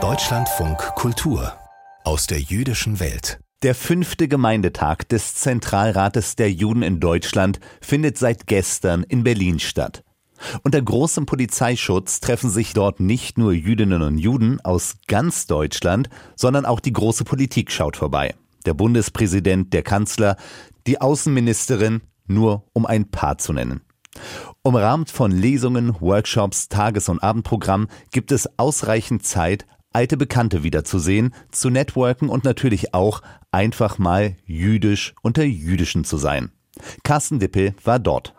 Deutschlandfunk Kultur aus der jüdischen Welt. Der fünfte Gemeindetag des Zentralrates der Juden in Deutschland findet seit gestern in Berlin statt. Unter großem Polizeischutz treffen sich dort nicht nur Jüdinnen und Juden aus ganz Deutschland, sondern auch die große Politik schaut vorbei. Der Bundespräsident, der Kanzler, die Außenministerin, nur um ein paar zu nennen. Umrahmt von Lesungen, Workshops, Tages- und Abendprogramm gibt es ausreichend Zeit, alte Bekannte wiederzusehen, zu networken und natürlich auch einfach mal jüdisch unter Jüdischen zu sein. Carsten Dippel war dort.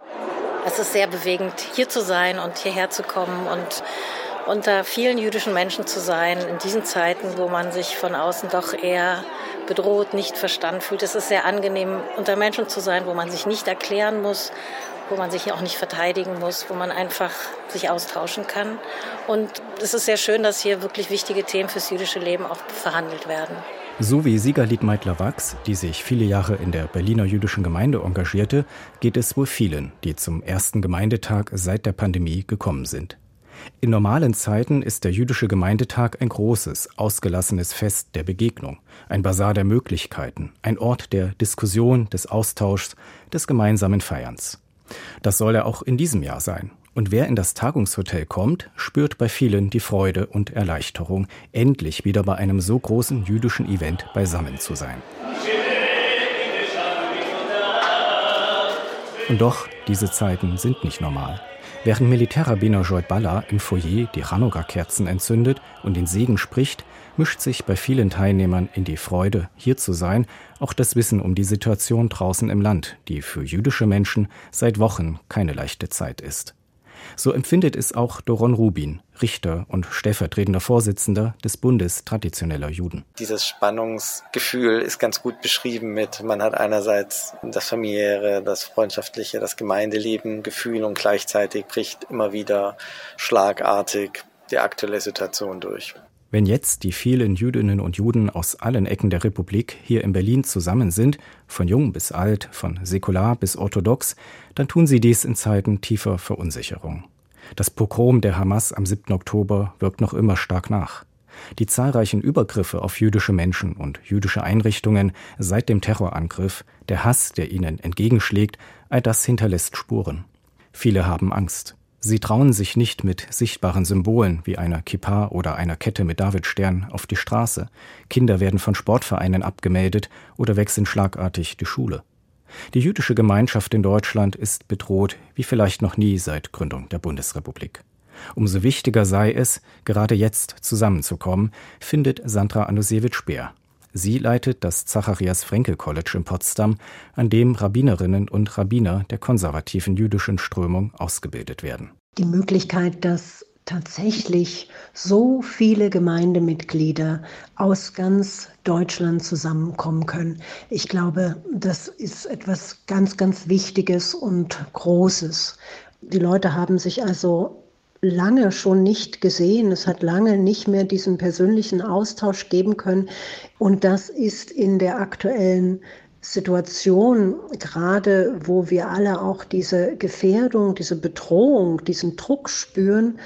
Es ist sehr bewegend, hier zu sein und hierher zu kommen und unter vielen jüdischen Menschen zu sein, in diesen Zeiten, wo man sich von außen doch eher bedroht, nicht verstanden fühlt. Es ist sehr angenehm, unter Menschen zu sein, wo man sich nicht erklären muss, wo man sich auch nicht verteidigen muss, wo man einfach sich austauschen kann. Und es ist sehr schön, dass hier wirklich wichtige Themen fürs jüdische Leben auch verhandelt werden. So wie Siegerlied Meitler-Wachs, die sich viele Jahre in der Berliner jüdischen Gemeinde engagierte, geht es wohl vielen, die zum ersten Gemeindetag seit der Pandemie gekommen sind. In normalen Zeiten ist der jüdische Gemeindetag ein großes, ausgelassenes Fest der Begegnung, ein Basar der Möglichkeiten, ein Ort der Diskussion, des Austauschs, des gemeinsamen Feierns. Das soll er auch in diesem Jahr sein. Und wer in das Tagungshotel kommt, spürt bei vielen die Freude und Erleichterung, endlich wieder bei einem so großen jüdischen Event beisammen zu sein. Und doch, diese Zeiten sind nicht normal. Während Militärrabbiner Joit Balla im Foyer die Chanukka-Kerzen entzündet und den Segen spricht, mischt sich bei vielen Teilnehmern in die Freude, hier zu sein, auch das Wissen um die Situation draußen im Land, die für jüdische Menschen seit Wochen keine leichte Zeit ist. So empfindet es auch Doron Rubin, Richter und stellvertretender Vorsitzender des Bundes traditioneller Juden. Dieses Spannungsgefühl ist ganz gut beschrieben mit, man hat einerseits das familiäre, das freundschaftliche, das Gemeindeleben, Gefühl und gleichzeitig bricht immer wieder schlagartig die aktuelle Situation durch. Wenn jetzt die vielen Jüdinnen und Juden aus allen Ecken der Republik hier in Berlin zusammen sind, von jung bis alt, von säkular bis orthodox, dann tun sie dies in Zeiten tiefer Verunsicherung. Das Pogrom der Hamas am 7. Oktober wirkt noch immer stark nach. Die zahlreichen Übergriffe auf jüdische Menschen und jüdische Einrichtungen seit dem Terrorangriff, der Hass, der ihnen entgegenschlägt, all das hinterlässt Spuren. Viele haben Angst. Sie trauen sich nicht mit sichtbaren Symbolen wie einer Kippa oder einer Kette mit Davidstern auf die Straße. Kinder werden von Sportvereinen abgemeldet oder wechseln schlagartig die Schule. Die jüdische Gemeinschaft in Deutschland ist bedroht wie vielleicht noch nie seit Gründung der Bundesrepublik. Umso wichtiger sei es, gerade jetzt zusammenzukommen, findet Sandra Anusewitsch-Speer. Sie leitet das Zacharias Frenkel College in Potsdam, an dem Rabbinerinnen und Rabbiner der konservativen jüdischen Strömung ausgebildet werden. Die Möglichkeit, dass tatsächlich so viele Gemeindemitglieder aus ganz Deutschland zusammenkommen können. Ich glaube, das ist etwas ganz, ganz Wichtiges und Großes. Die Leute haben sich also lange schon nicht gesehen. Es hat lange nicht mehr diesen persönlichen Austausch geben können. Und das ist in der aktuellen Situation, gerade wo wir alle auch diese Gefährdung, diese Bedrohung, diesen Druck spüren,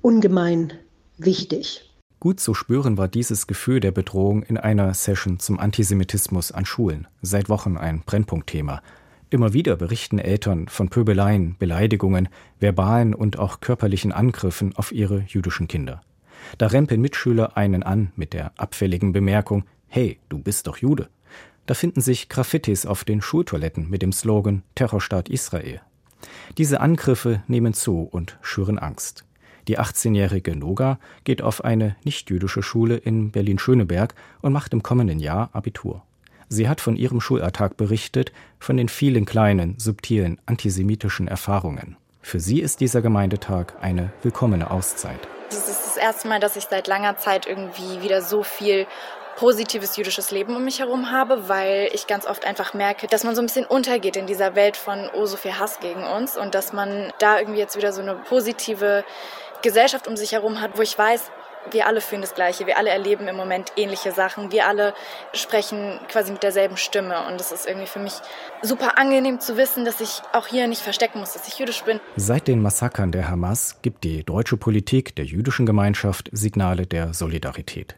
ungemein wichtig. Gut zu spüren war dieses Gefühl der Bedrohung in einer Session zum Antisemitismus an Schulen, seit Wochen ein Brennpunktthema. Immer wieder berichten Eltern von Pöbeleien, Beleidigungen, verbalen und auch körperlichen Angriffen auf ihre jüdischen Kinder. Da rempeln Mitschüler einen an mit der abfälligen Bemerkung, hey, du bist doch Jude. Da finden sich Graffitis auf den Schultoiletten mit dem Slogan Terrorstaat Israel. Diese Angriffe nehmen zu und schüren Angst. Die 18-jährige Noga geht auf eine nichtjüdische Schule in Berlin-Schöneberg und macht im kommenden Jahr Abitur. Sie hat von ihrem Schulalltag berichtet, von den vielen kleinen, subtilen antisemitischen Erfahrungen. Für sie ist dieser Gemeindetag eine willkommene Auszeit. Das ist das erste Mal, dass ich seit langer Zeit irgendwie wieder so viel positives jüdisches Leben um mich herum habe, weil ich ganz oft einfach merke, dass man so ein bisschen untergeht in dieser Welt von oh so viel Hass gegen uns und dass man da irgendwie jetzt wieder so eine positive Gesellschaft um sich herum hat, wo ich weiß, wir alle fühlen das Gleiche, wir alle erleben im Moment ähnliche Sachen, wir alle sprechen quasi mit derselben Stimme und es ist irgendwie für mich super angenehm zu wissen, dass ich auch hier nicht verstecken muss, dass ich jüdisch bin. Seit den Massakern der Hamas gibt die deutsche Politik der jüdischen Gemeinschaft Signale der Solidarität.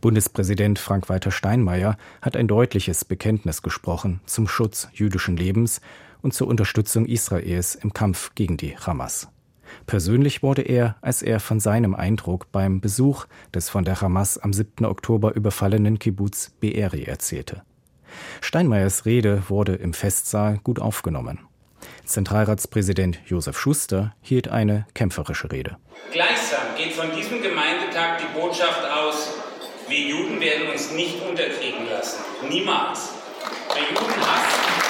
Bundespräsident Frank-Walter Steinmeier hat ein deutliches Bekenntnis gesprochen zum Schutz jüdischen Lebens und zur Unterstützung Israels im Kampf gegen die Hamas. Persönlich wurde er, als er von seinem Eindruck beim Besuch des von der Hamas am 7. Oktober überfallenen Kibbutz Be'eri erzählte. Steinmeiers Rede wurde im Festsaal gut aufgenommen. Zentralratspräsident Josef Schuster hielt eine kämpferische Rede. Gleichsam geht von diesem Gemeindetag die Botschaft aus, wir Juden werden uns nicht unterkriegen lassen. Niemals. Der Judenhass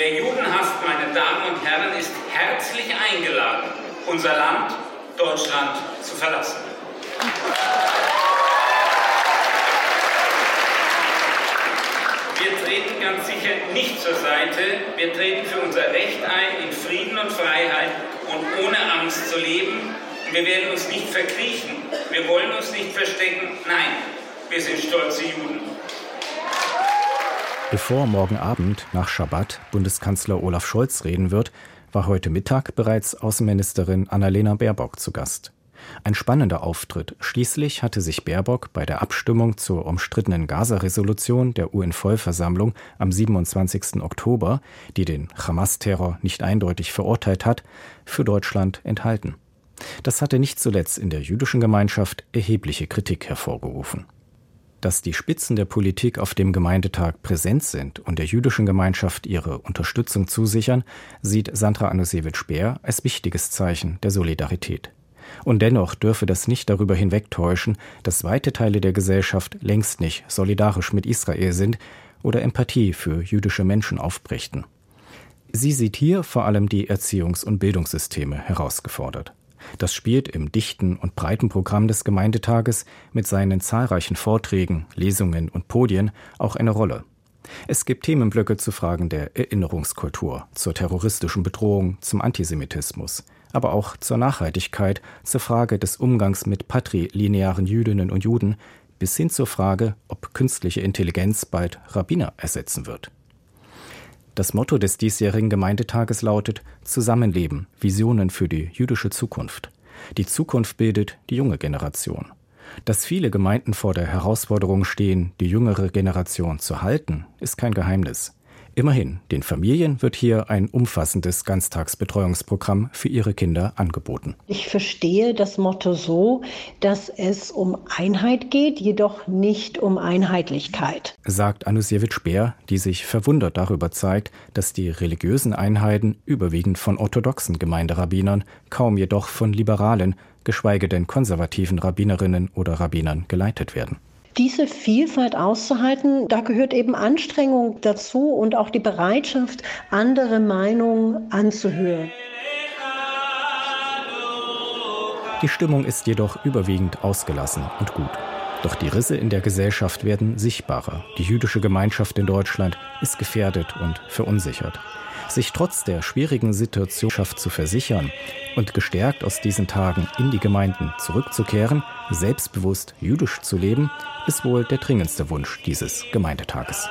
Wer Juden hasst, meine Damen und Herren, ist herzlich eingeladen, unser Land, Deutschland, zu verlassen. Wir treten ganz sicher nicht zur Seite. Wir treten für unser Recht ein, in Frieden und Freiheit und ohne Angst zu leben. Wir werden uns nicht verkriechen. Wir wollen uns nicht verstecken. Nein, wir sind stolze Juden. Bevor morgen Abend nach Schabbat Bundeskanzler Olaf Scholz reden wird, war heute Mittag bereits Außenministerin Annalena Baerbock zu Gast. Ein spannender Auftritt. Schließlich hatte sich Baerbock bei der Abstimmung zur umstrittenen Gaza-Resolution der UN-Vollversammlung am 27. Oktober, die den Hamas-Terror nicht eindeutig verurteilt hat, für Deutschland enthalten. Das hatte nicht zuletzt in der jüdischen Gemeinschaft erhebliche Kritik hervorgerufen. Dass die Spitzen der Politik auf dem Gemeindetag präsent sind und der jüdischen Gemeinschaft ihre Unterstützung zusichern, sieht Sandra Anusewitsch-Bär als wichtiges Zeichen der Solidarität. Und dennoch dürfe das nicht darüber hinwegtäuschen, dass weite Teile der Gesellschaft längst nicht solidarisch mit Israel sind oder Empathie für jüdische Menschen aufbrächten. Sie sieht hier vor allem die Erziehungs- und Bildungssysteme herausgefordert. Das spielt im dichten und breiten Programm des Gemeindetages mit seinen zahlreichen Vorträgen, Lesungen und Podien auch eine Rolle. Es gibt Themenblöcke zu Fragen der Erinnerungskultur, zur terroristischen Bedrohung, zum Antisemitismus, aber auch zur Nachhaltigkeit, zur Frage des Umgangs mit patrilinearen Jüdinnen und Juden bis hin zur Frage, ob künstliche Intelligenz bald Rabbiner ersetzen wird. Das Motto des diesjährigen Gemeindetages lautet Zusammenleben, Visionen für die jüdische Zukunft. Die Zukunft bildet die junge Generation. Dass viele Gemeinden vor der Herausforderung stehen, die jüngere Generation zu halten, ist kein Geheimnis. Immerhin, den Familien wird hier ein umfassendes Ganztagsbetreuungsprogramm für ihre Kinder angeboten. Ich verstehe das Motto so, dass es um Einheit geht, jedoch nicht um Einheitlichkeit. Sagt Anusiewicz-Bär, die sich verwundert darüber zeigt, dass die religiösen Einheiten überwiegend von orthodoxen Gemeinderabbinern, kaum jedoch von liberalen, geschweige denn konservativen Rabbinerinnen oder Rabbinern geleitet werden diese Vielfalt auszuhalten, da gehört eben Anstrengung dazu und auch die Bereitschaft, andere Meinungen anzuhören. Die Stimmung ist jedoch überwiegend ausgelassen und gut. Doch die Risse in der Gesellschaft werden sichtbarer. Die jüdische Gemeinschaft in Deutschland ist gefährdet und verunsichert sich trotz der schwierigen Situation zu versichern und gestärkt aus diesen Tagen in die Gemeinden zurückzukehren, selbstbewusst jüdisch zu leben, ist wohl der dringendste Wunsch dieses Gemeindetages.